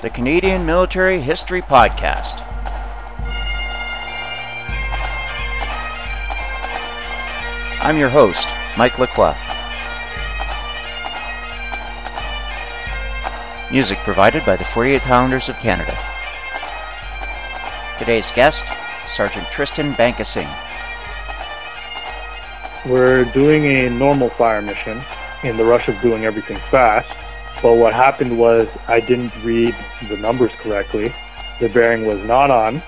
the Canadian Military History Podcast. I'm your host, Mike Lacroix. Music provided by the 48th Highlanders of Canada. Today's guest, Sergeant Tristan Bankasing. We're doing a normal fire mission in the rush of doing everything fast. But what happened was I didn't read the numbers correctly. The bearing was not on.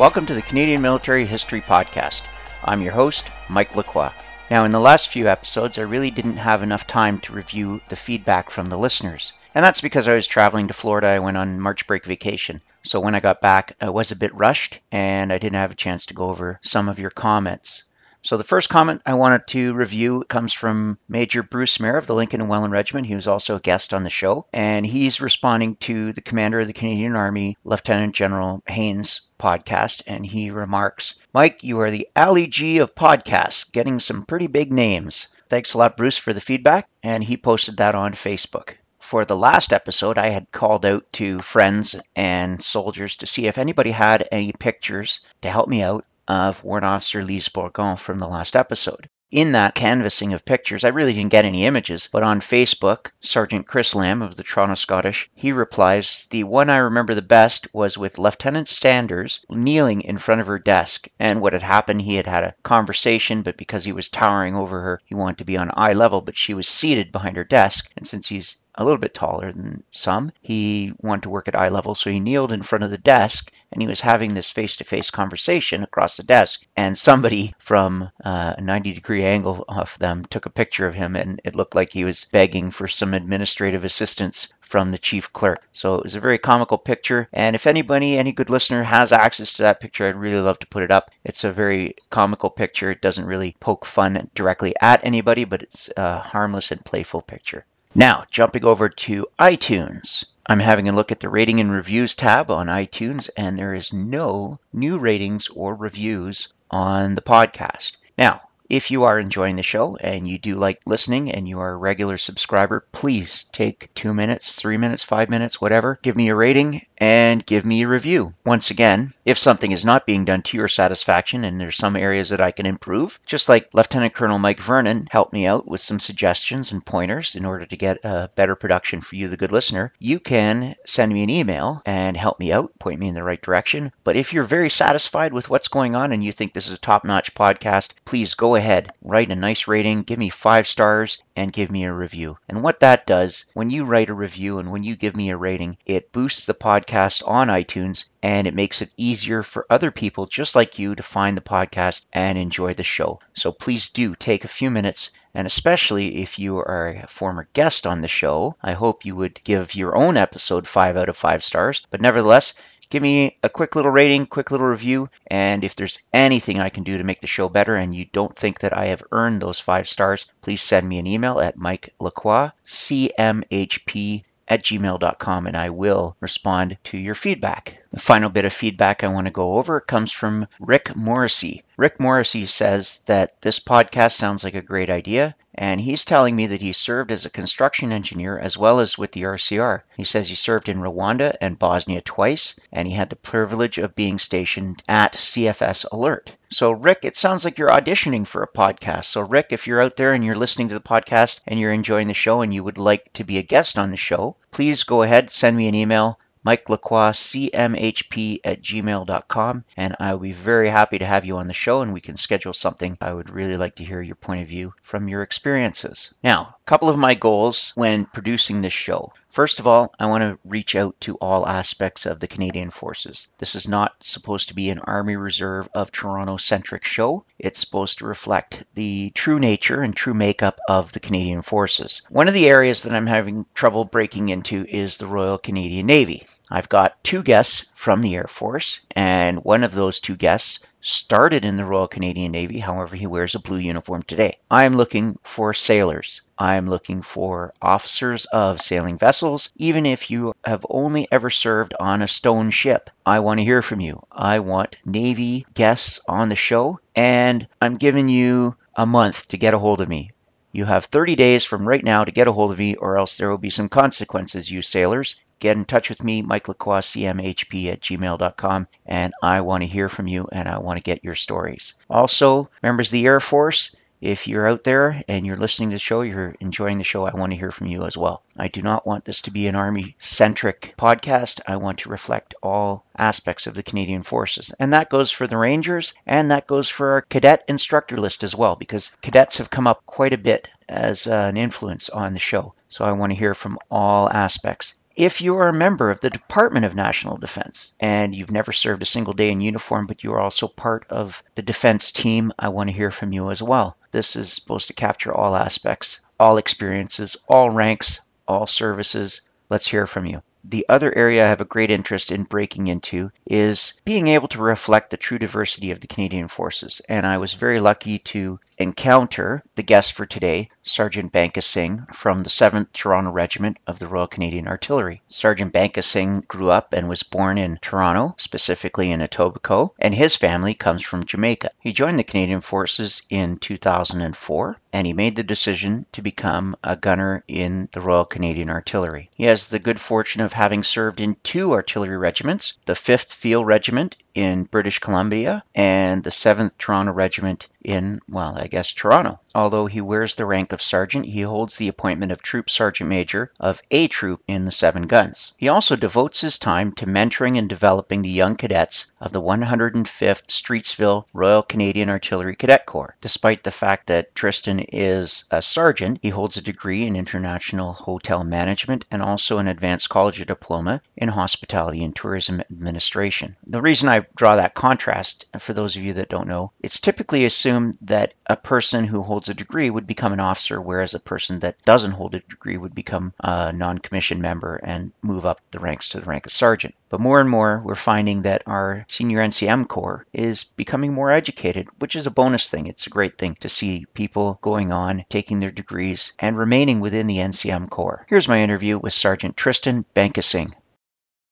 Welcome to the Canadian Military History Podcast. I'm your host, Mike Lacroix. Now, in the last few episodes, I really didn't have enough time to review the feedback from the listeners. And that's because I was traveling to Florida. I went on March break vacation. So when I got back, I was a bit rushed and I didn't have a chance to go over some of your comments. So the first comment I wanted to review comes from Major Bruce Mayer of the Lincoln and Welland Regiment. He was also a guest on the show, and he's responding to the commander of the Canadian Army, Lieutenant General Hainse podcast, and he remarks, Mike, you are the Ali G of podcasts, getting some pretty big names. Thanks a lot, Bruce, for the feedback, and he posted that on Facebook for the last episode, I had called out to friends and soldiers to see if anybody had any pictures to help me out of Warrant Officer Lise Bourgon from the last episode. In that canvassing of pictures, I really didn't get any images, but on Facebook, Sergeant Chris Lamb of the Toronto Scottish, he replies, The one I remember the best was with Lieutenant Sanders kneeling in front of her desk. And what had happened, he had had a conversation, but because he was towering over her, he wanted to be on eye level, but she was seated behind her desk. And since he's a little bit taller than some. He wanted to work at eye level, so he kneeled in front of the desk and he was having this face to face conversation across the desk. And somebody from uh, a 90 degree angle off them took a picture of him, and it looked like he was begging for some administrative assistance from the chief clerk. So it was a very comical picture. And if anybody, any good listener, has access to that picture, I'd really love to put it up. It's a very comical picture. It doesn't really poke fun directly at anybody, but it's a harmless and playful picture. Now, jumping over to iTunes. I'm having a look at the rating and reviews tab on iTunes, and there is no new ratings or reviews on the podcast. Now, if you are enjoying the show and you do like listening and you are a regular subscriber, please take two minutes, three minutes, five minutes, whatever. Give me a rating and give me a review. Once again, if something is not being done to your satisfaction and there's some areas that I can improve, just like Lieutenant Colonel Mike Vernon helped me out with some suggestions and pointers in order to get a better production for you, the good listener, you can send me an email and help me out, point me in the right direction. But if you're very satisfied with what's going on and you think this is a top notch podcast, please go ahead, write a nice rating, give me five stars, and give me a review. And what that does, when you write a review and when you give me a rating, it boosts the podcast on iTunes and it makes it easier for other people just like you to find the podcast and enjoy the show. So please do take a few minutes and especially if you are a former guest on the show, I hope you would give your own episode 5 out of 5 stars. But nevertheless, give me a quick little rating, quick little review, and if there's anything I can do to make the show better and you don't think that I have earned those five stars, please send me an email at Mike Lacroix, CMHP at gmail.com and I will respond to your feedback. The final bit of feedback I want to go over comes from Rick Morrissey. Rick Morrissey says that this podcast sounds like a great idea and he's telling me that he served as a construction engineer as well as with the RCR. He says he served in Rwanda and Bosnia twice, and he had the privilege of being stationed at CFS Alert. So, Rick, it sounds like you're auditioning for a podcast. So, Rick, if you're out there and you're listening to the podcast and you're enjoying the show and you would like to be a guest on the show, please go ahead, send me an email Mike Lacroix, cmhp at gmail.com, and I will be very happy to have you on the show and we can schedule something. I would really like to hear your point of view from your experiences. Now, a couple of my goals when producing this show. First of all, I want to reach out to all aspects of the Canadian Forces. This is not supposed to be an Army Reserve of Toronto centric show. It's supposed to reflect the true nature and true makeup of the Canadian Forces. One of the areas that I'm having trouble breaking into is the Royal Canadian Navy. I've got two guests from the Air Force, and one of those two guests started in the Royal Canadian Navy. However, he wears a blue uniform today. I'm looking for sailors. I'm looking for officers of sailing vessels, even if you have only ever served on a stone ship. I want to hear from you. I want Navy guests on the show, and I'm giving you a month to get a hold of me. You have 30 days from right now to get a hold of me, or else there will be some consequences, you sailors. Get in touch with me, Mike Lacroix, cmhp at gmail.com, and I want to hear from you and I want to get your stories. Also, members of the Air Force, if you're out there and you're listening to the show, you're enjoying the show, I want to hear from you as well. I do not want this to be an Army centric podcast. I want to reflect all aspects of the Canadian Forces. And that goes for the Rangers and that goes for our cadet instructor list as well, because cadets have come up quite a bit as an influence on the show. So I want to hear from all aspects. If you are a member of the Department of National Defense and you've never served a single day in uniform, but you are also part of the defense team, I want to hear from you as well. This is supposed to capture all aspects, all experiences, all ranks, all services. Let's hear from you. The other area I have a great interest in breaking into is being able to reflect the true diversity of the Canadian Forces. And I was very lucky to encounter the guest for today, Sergeant Banka Singh from the 7th Toronto Regiment of the Royal Canadian Artillery. Sergeant Banka Singh grew up and was born in Toronto, specifically in Etobicoke, and his family comes from Jamaica. He joined the Canadian Forces in 2004 and he made the decision to become a gunner in the Royal Canadian Artillery. He has the good fortune of having served in two artillery regiments, the 5th Field Regiment in British Columbia and the 7th Toronto Regiment in, well, I guess Toronto. Although he wears the rank of sergeant, he holds the appointment of Troop Sergeant Major of A Troop in the Seven Guns. He also devotes his time to mentoring and developing the young cadets of the 105th Streetsville Royal Canadian Artillery Cadet Corps. Despite the fact that Tristan is a sergeant, he holds a degree in international hotel management and also an advanced college diploma in hospitality and tourism administration. The reason I draw that contrast, for those of you that don't know, it's typically assumed that a person who holds a degree would become an officer, whereas a person that doesn't hold a degree would become a non commissioned member and move up the ranks to the rank of sergeant. But more and more, we're finding that our senior NCM Corps is becoming more educated, which is a bonus thing. It's a great thing to see people going on, taking their degrees, and remaining within the NCM Corps. Here's my interview with Sergeant Tristan Bankasing.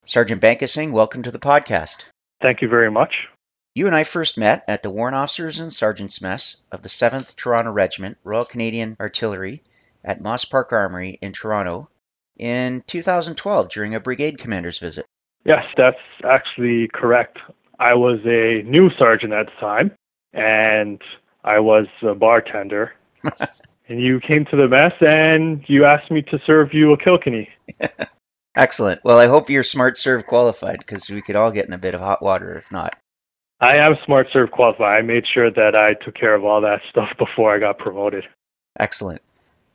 Sergeant Bankasing, welcome to the podcast. Thank you very much. You and I first met at the Warrant Officers and Sergeants Mess of the 7th Toronto Regiment, Royal Canadian Artillery, at Moss Park Armory in Toronto in 2012 during a brigade commander's visit. Yes, that's actually correct. I was a new sergeant at the time, and I was a bartender. and you came to the mess and you asked me to serve you a Kilkenny. Excellent. Well, I hope you're Smart Serve qualified because we could all get in a bit of hot water if not. I am Smart Serve qualified. I made sure that I took care of all that stuff before I got promoted. Excellent.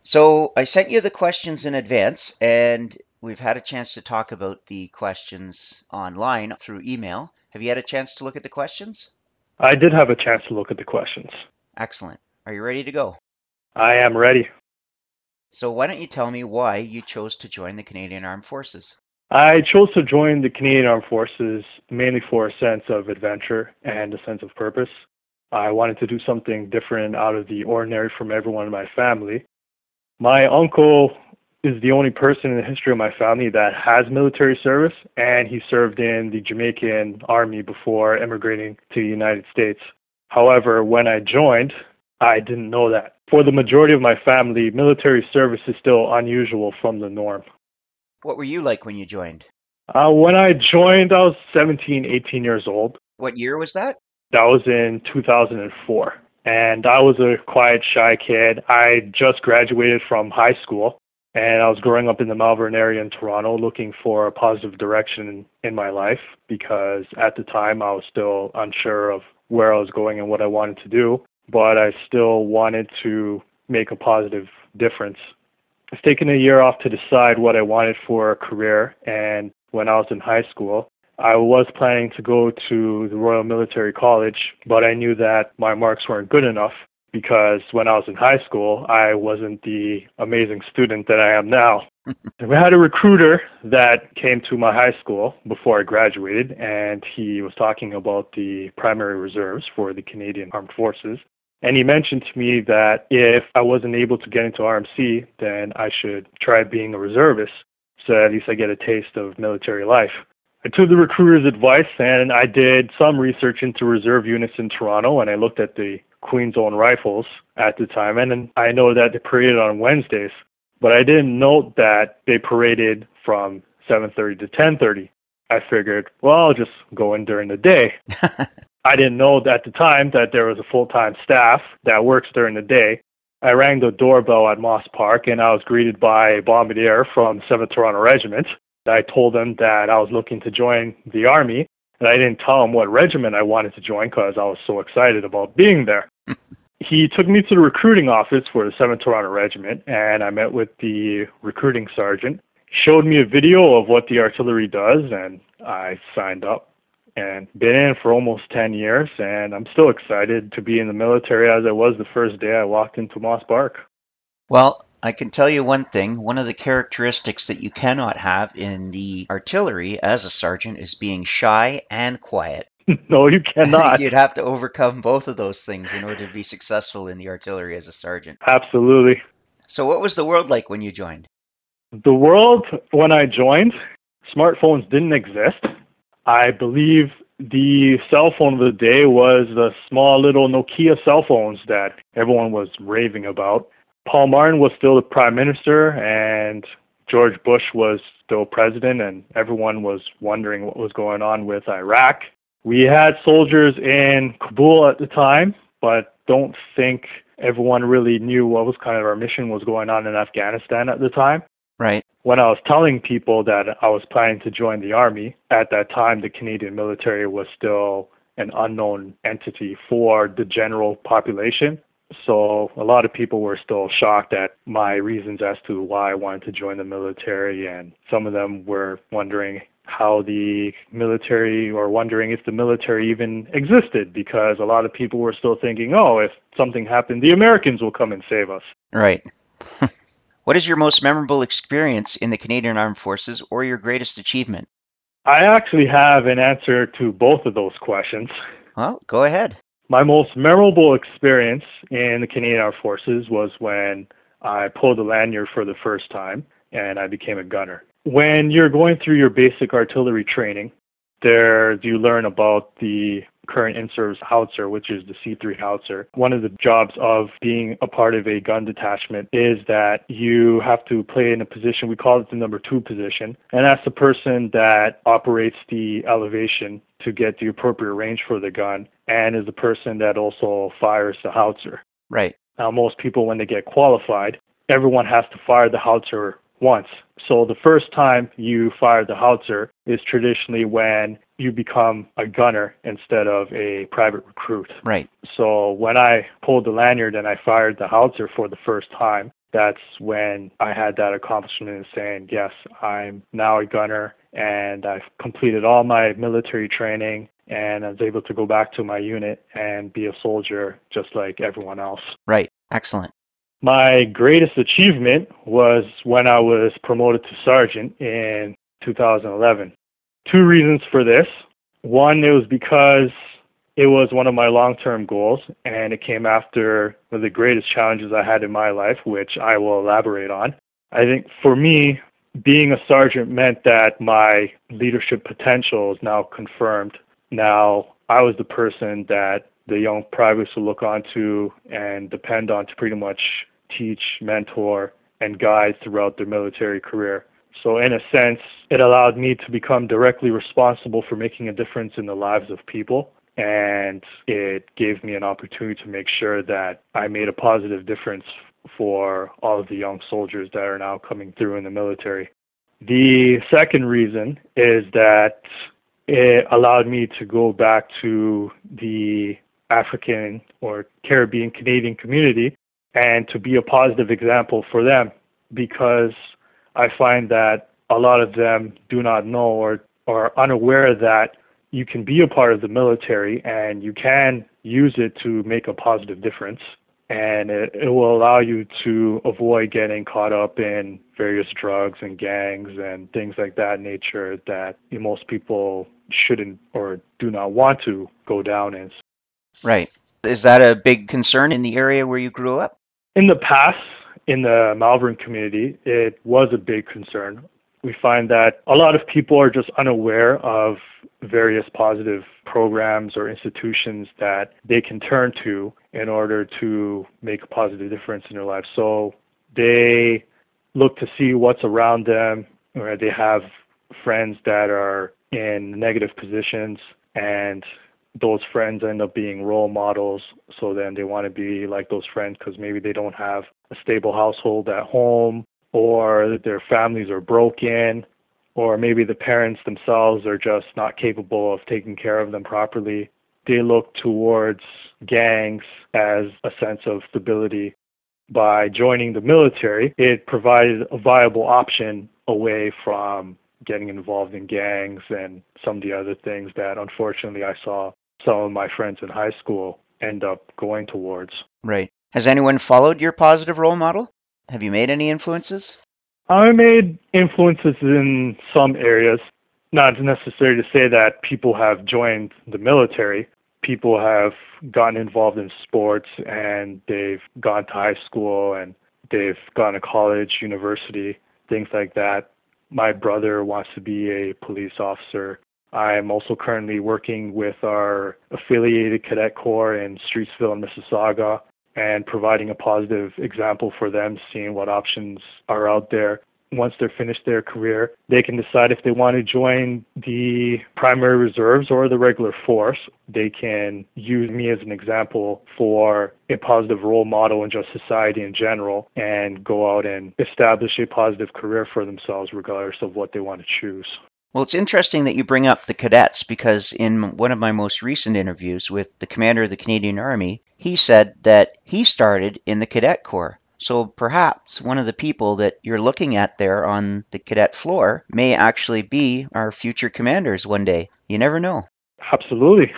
So I sent you the questions in advance, and we've had a chance to talk about the questions online through email. Have you had a chance to look at the questions? I did have a chance to look at the questions. Excellent. Are you ready to go? I am ready. So why don't you tell me why you chose to join the Canadian Armed Forces? I chose to join the Canadian Armed Forces mainly for a sense of adventure and a sense of purpose. I wanted to do something different out of the ordinary from everyone in my family. My uncle is the only person in the history of my family that has military service, and he served in the Jamaican army before emigrating to the United States. However, when I joined, I didn't know that. For the majority of my family, military service is still unusual from the norm. What were you like when you joined? Uh, when I joined, I was 17, 18 years old. What year was that? That was in 2004. And I was a quiet, shy kid. I just graduated from high school and I was growing up in the Malvern area in Toronto looking for a positive direction in, in my life because at the time I was still unsure of where I was going and what I wanted to do but I still wanted to make a positive difference. I've taken a year off to decide what I wanted for a career, and when I was in high school, I was planning to go to the Royal Military College, but I knew that my marks weren't good enough because when I was in high school, I wasn't the amazing student that I am now. we had a recruiter that came to my high school before I graduated, and he was talking about the primary reserves for the Canadian Armed Forces. And he mentioned to me that if I wasn't able to get into RMC, then I should try being a reservist so at least I get a taste of military life. I took the recruiter's advice and I did some research into reserve units in Toronto and I looked at the Queen's Own Rifles at the time and I know that they paraded on Wednesdays, but I didn't note that they paraded from 7:30 to 10:30. I figured, well, I'll just go in during the day. I didn't know at the time that there was a full-time staff that works during the day. I rang the doorbell at Moss Park and I was greeted by a bombardier from 7th Toronto Regiment. I told him that I was looking to join the Army and I didn't tell him what regiment I wanted to join because I was so excited about being there. he took me to the recruiting office for the 7th Toronto Regiment and I met with the recruiting sergeant. Showed me a video of what the artillery does and I signed up and been in for almost 10 years and I'm still excited to be in the military as I was the first day I walked into Moss Park. Well, I can tell you one thing. One of the characteristics that you cannot have in the artillery as a sergeant is being shy and quiet. no, you cannot. You'd have to overcome both of those things in order to be successful in the artillery as a sergeant. Absolutely. So, what was the world like when you joined? The world, when I joined, smartphones didn't exist. I believe the cell phone of the day was the small little Nokia cell phones that everyone was raving about. Paul Martin was still the prime minister, and George Bush was still president, and everyone was wondering what was going on with Iraq. We had soldiers in Kabul at the time, but don't think everyone really knew what was kind of our mission was going on in Afghanistan at the time. Right. When I was telling people that I was planning to join the army, at that time the Canadian military was still an unknown entity for the general population. So a lot of people were still shocked at my reasons as to why I wanted to join the military, and some of them were wondering how the military or wondering if the military even existed because a lot of people were still thinking, oh, if something happened, the Americans will come and save us. Right. what is your most memorable experience in the Canadian Armed Forces or your greatest achievement? I actually have an answer to both of those questions. Well, go ahead. My most memorable experience in the Canadian Armed Forces was when I pulled the lanyard for the first time and I became a gunner. When you're going through your basic artillery training, there you learn about the current in-service howitzer, which is the C3 howitzer. One of the jobs of being a part of a gun detachment is that you have to play in a position, we call it the number two position, and that's the person that operates the elevation to get the appropriate range for the gun and is the person that also fires the howitzer. Right. Now, most people, when they get qualified, everyone has to fire the howitzer once. So the first time you fire the howitzer is traditionally when you become a gunner instead of a private recruit. Right. So when I pulled the lanyard and I fired the howitzer for the first time, that's when I had that accomplishment of saying, yes, I'm now a gunner and I've completed all my military training and I was able to go back to my unit and be a soldier just like everyone else. Right. Excellent. My greatest achievement was when I was promoted to sergeant in 2011. Two reasons for this. One, it was because it was one of my long term goals, and it came after one of the greatest challenges I had in my life, which I will elaborate on. I think for me, being a sergeant meant that my leadership potential is now confirmed. Now, I was the person that the young privates to look on to and depend on to pretty much teach, mentor, and guide throughout their military career. So, in a sense, it allowed me to become directly responsible for making a difference in the lives of people. And it gave me an opportunity to make sure that I made a positive difference for all of the young soldiers that are now coming through in the military. The second reason is that it allowed me to go back to the African or Caribbean Canadian community and to be a positive example for them because I find that a lot of them do not know or, or are unaware that you can be a part of the military and you can use it to make a positive difference. And it, it will allow you to avoid getting caught up in various drugs and gangs and things like that nature that most people shouldn't or do not want to go down in. Right. Is that a big concern in the area where you grew up? In the past, in the Malvern community, it was a big concern. we find that a lot of people are just unaware of various positive programs or institutions that they can turn to in order to make a positive difference in their life. So they look to see what's around them, or they have friends that are in negative positions, and those friends end up being role models. So then they want to be like those friends because maybe they don't have a stable household at home, or their families are broken, or maybe the parents themselves are just not capable of taking care of them properly. They look towards gangs as a sense of stability. By joining the military, it provided a viable option away from getting involved in gangs and some of the other things that unfortunately I saw some of my friends in high school end up going towards. Right. Has anyone followed your positive role model? Have you made any influences? I made influences in some areas. Not necessary to say that people have joined the military. People have gotten involved in sports and they've gone to high school and they've gone to college, university, things like that. My brother wants to be a police officer. I'm also currently working with our affiliated cadet corps in Streetsville and Mississauga and providing a positive example for them, seeing what options are out there. Once they're finished their career, they can decide if they want to join the primary reserves or the regular force. They can use me as an example for a positive role model in just society in general and go out and establish a positive career for themselves, regardless of what they want to choose. Well, it's interesting that you bring up the cadets because in one of my most recent interviews with the commander of the Canadian Army, he said that he started in the cadet corps. So perhaps one of the people that you're looking at there on the cadet floor may actually be our future commanders one day. You never know. Absolutely.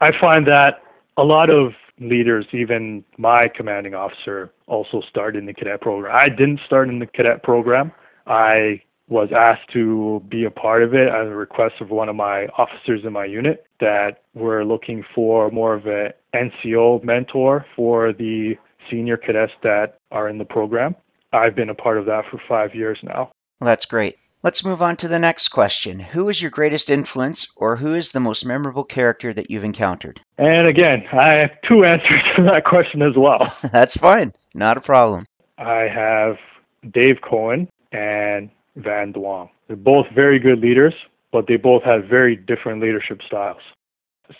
I find that a lot of leaders, even my commanding officer, also started in the cadet program. I didn't start in the cadet program. I was asked to be a part of it at the request of one of my officers in my unit that we're looking for more of an NCO mentor for the senior cadets that are in the program. I've been a part of that for five years now. Well, that's great. Let's move on to the next question. Who is your greatest influence, or who is the most memorable character that you've encountered? And again, I have two answers to that question as well. that's fine. Not a problem. I have Dave Cohen and Van Duong. They're both very good leaders, but they both have very different leadership styles.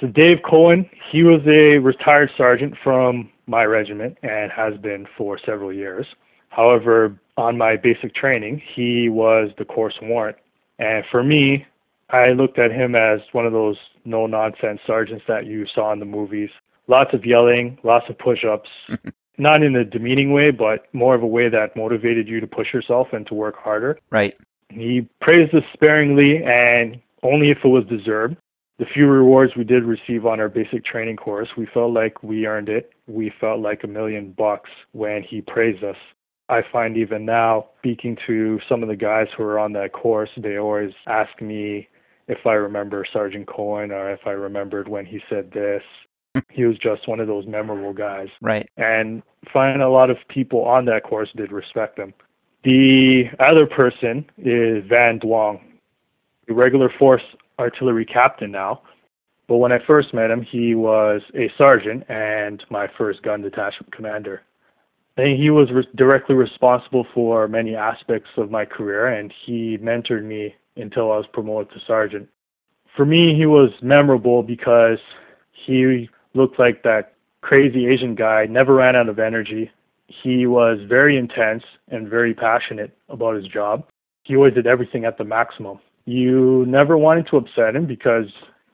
So Dave Cohen, he was a retired sergeant from my regiment and has been for several years. However, on my basic training, he was the course warrant. And for me, I looked at him as one of those no nonsense sergeants that you saw in the movies. Lots of yelling, lots of push ups, not in a demeaning way, but more of a way that motivated you to push yourself and to work harder. Right. He praised us sparingly and only if it was deserved. The few rewards we did receive on our basic training course, we felt like we earned it. We felt like a million bucks when he praised us. I find even now, speaking to some of the guys who are on that course, they always ask me if I remember Sergeant Cohen or if I remembered when he said this he was just one of those memorable guys. Right. And find a lot of people on that course did respect him. The other person is Van Duong, a regular force artillery captain now. But when I first met him, he was a sergeant and my first gun detachment commander. And he was re- directly responsible for many aspects of my career, and he mentored me until I was promoted to sergeant. For me, he was memorable because he looked like that crazy Asian guy, never ran out of energy. He was very intense and very passionate about his job. He always did everything at the maximum. You never wanted to upset him because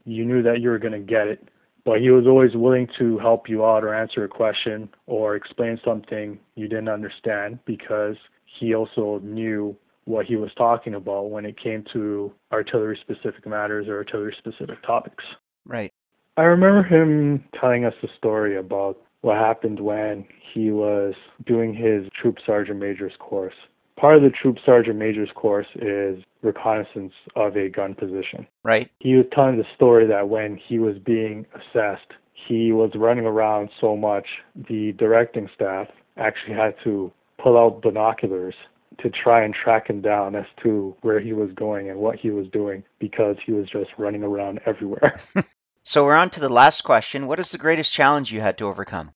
you knew that you were going to get it, but he was always willing to help you out or answer a question or explain something you didn't understand because he also knew what he was talking about when it came to artillery specific matters or artillery specific topics. Right. I remember him telling us a story about what happened when he was doing his Troop Sergeant Major's course. Part of the Troop Sergeant Major's course is reconnaissance of a gun position. Right. He was telling the story that when he was being assessed, he was running around so much, the directing staff actually had to pull out binoculars to try and track him down as to where he was going and what he was doing because he was just running around everywhere. so we're on to the last question. What is the greatest challenge you had to overcome?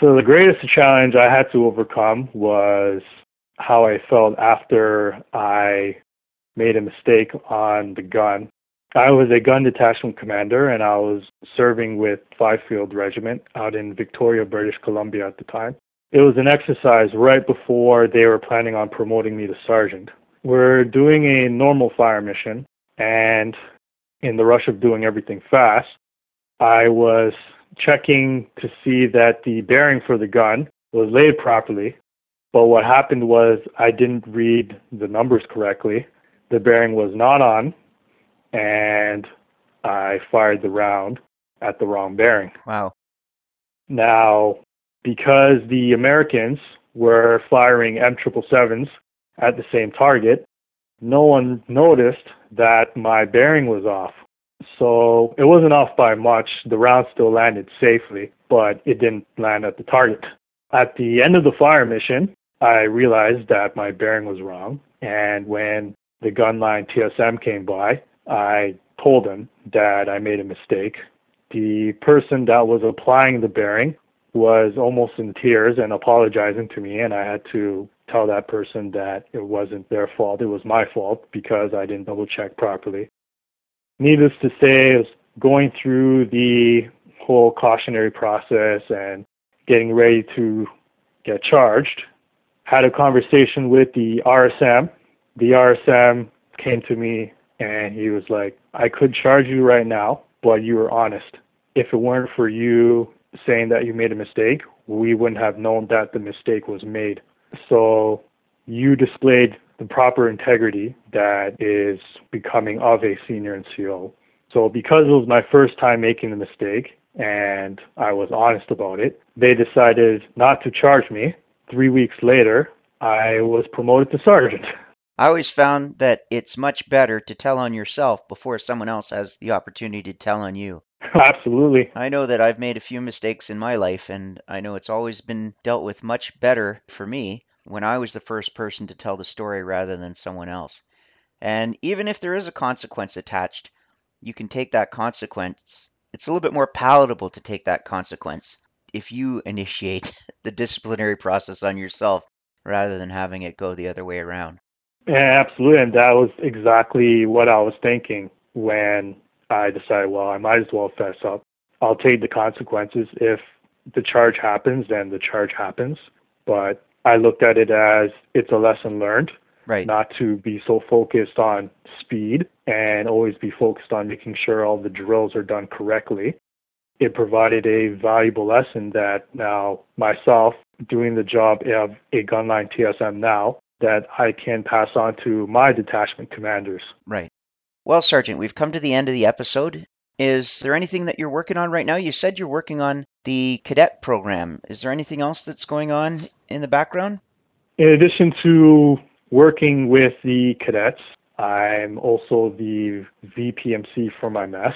So the greatest challenge I had to overcome was how I felt after I made a mistake on the gun. I was a gun detachment commander and I was serving with 5 Field Regiment out in Victoria, British Columbia at the time. It was an exercise right before they were planning on promoting me to sergeant. We're doing a normal fire mission, and in the rush of doing everything fast, I was checking to see that the bearing for the gun was laid properly. But what happened was I didn't read the numbers correctly. The bearing was not on, and I fired the round at the wrong bearing. Wow. Now, because the Americans were firing M777s at the same target, no one noticed that my bearing was off. So it wasn't off by much. The round still landed safely, but it didn't land at the target. At the end of the fire mission, I realized that my bearing was wrong. And when the gunline TSM came by, I told him that I made a mistake. The person that was applying the bearing was almost in tears and apologizing to me, and I had to tell that person that it wasn't their fault, it was my fault because I didn't double check properly. Needless to say, I was going through the whole cautionary process and getting ready to get charged. Had a conversation with the RSM. The RSM came to me and he was like, I could charge you right now, but you were honest. If it weren't for you saying that you made a mistake, we wouldn't have known that the mistake was made. So you displayed the proper integrity that is becoming of a senior NCO. So because it was my first time making a mistake and I was honest about it, they decided not to charge me. Three weeks later, I was promoted to sergeant. I always found that it's much better to tell on yourself before someone else has the opportunity to tell on you. Absolutely. I know that I've made a few mistakes in my life, and I know it's always been dealt with much better for me when I was the first person to tell the story rather than someone else. And even if there is a consequence attached, you can take that consequence. It's a little bit more palatable to take that consequence if you initiate the disciplinary process on yourself rather than having it go the other way around. Yeah, absolutely. And that was exactly what I was thinking when I decided, well, I might as well fess up. I'll take the consequences. If the charge happens, then the charge happens. But I looked at it as it's a lesson learned. Right. Not to be so focused on speed and always be focused on making sure all the drills are done correctly. It provided a valuable lesson that now myself doing the job of a gunline TSM now that I can pass on to my detachment commanders. Right. Well, Sergeant, we've come to the end of the episode. Is there anything that you're working on right now? You said you're working on the cadet program. Is there anything else that's going on in the background? In addition to working with the cadets, I'm also the VPMC for my mess.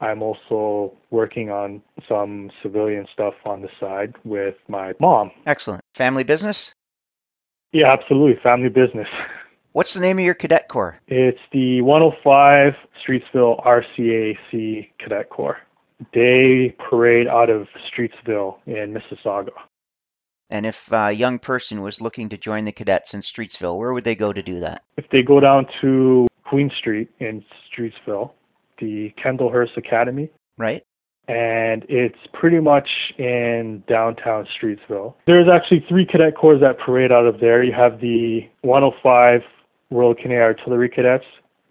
I'm also working on some civilian stuff on the side with my mom. Excellent. Family business? Yeah, absolutely. Family business. What's the name of your cadet corps? It's the 105 Streetsville RCAC Cadet Corps. They parade out of Streetsville in Mississauga. And if a young person was looking to join the cadets in Streetsville, where would they go to do that? If they go down to Queen Street in Streetsville, the Kendall Hurst Academy, Right. and it's pretty much in downtown Streetsville. There's actually three cadet corps that parade out of there. You have the 105 Royal Canadian Artillery Cadets.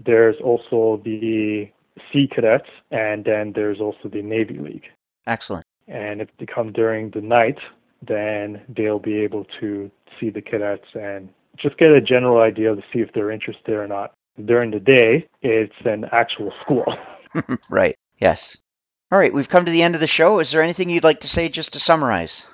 There's also the Sea Cadets, and then there's also the Navy League. Excellent. And if they come during the night, then they'll be able to see the cadets and just get a general idea to see if they're interested or not. During the day, it's an actual school. right. Yes. All right. We've come to the end of the show. Is there anything you'd like to say just to summarize?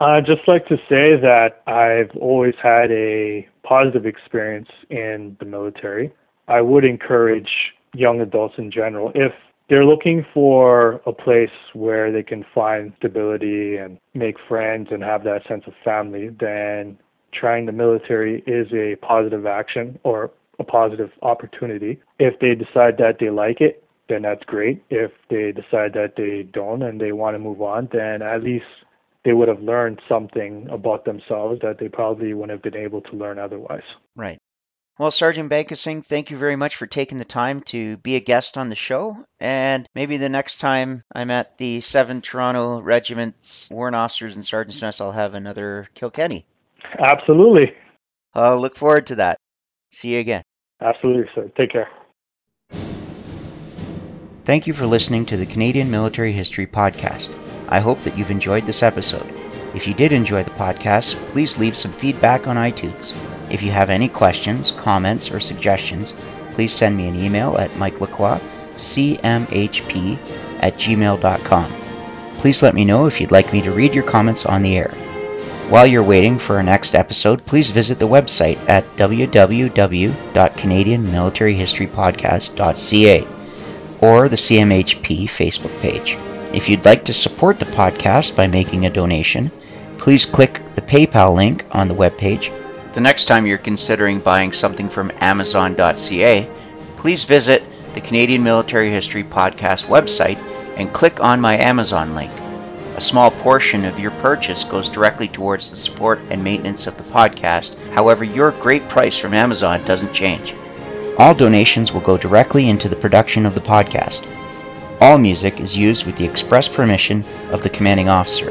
I'd just like to say that I've always had a positive experience in the military. I would encourage young adults in general, if they're looking for a place where they can find stability and make friends and have that sense of family, then trying the military is a positive action or a positive opportunity. If they decide that they like it, then that's great. If they decide that they don't and they want to move on, then at least they would have learned something about themselves that they probably wouldn't have been able to learn otherwise. Right. Well, Sergeant Bankasing, thank you very much for taking the time to be a guest on the show. And maybe the next time I'm at the 7 Toronto Regiment's Warrant Officers and Sergeants Mess, I'll have another Kilkenny. Absolutely. I'll look forward to that. See you again. Absolutely, sir. Take care. Thank you for listening to the Canadian Military History Podcast. I hope that you've enjoyed this episode. If you did enjoy the podcast, please leave some feedback on iTunes. If you have any questions, comments, or suggestions, please send me an email at mikelacroix, cmhp at gmail.com. Please let me know if you'd like me to read your comments on the air. While you're waiting for our next episode, please visit the website at www.canadianmilitaryhistorypodcast.ca or the CMHP Facebook page. If you'd like to support the podcast by making a donation, please click the PayPal link on the webpage. The next time you're considering buying something from Amazon.ca, please visit the Canadian Military History Podcast website and click on my Amazon link. A small portion of your purchase goes directly towards the support and maintenance of the podcast. However, your great price from Amazon doesn't change. All donations will go directly into the production of the podcast. All music is used with the express permission of the commanding officer.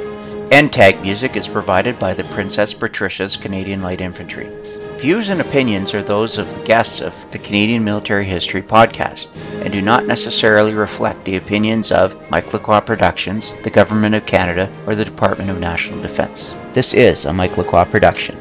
End tag music is provided by the Princess Patricia's Canadian Light Infantry. Views and opinions are those of the guests of the Canadian Military History Podcast and do not necessarily reflect the opinions of Mike Lacroix Productions, the Government of Canada, or the Department of National Defence. This is a Mike Lacroix production.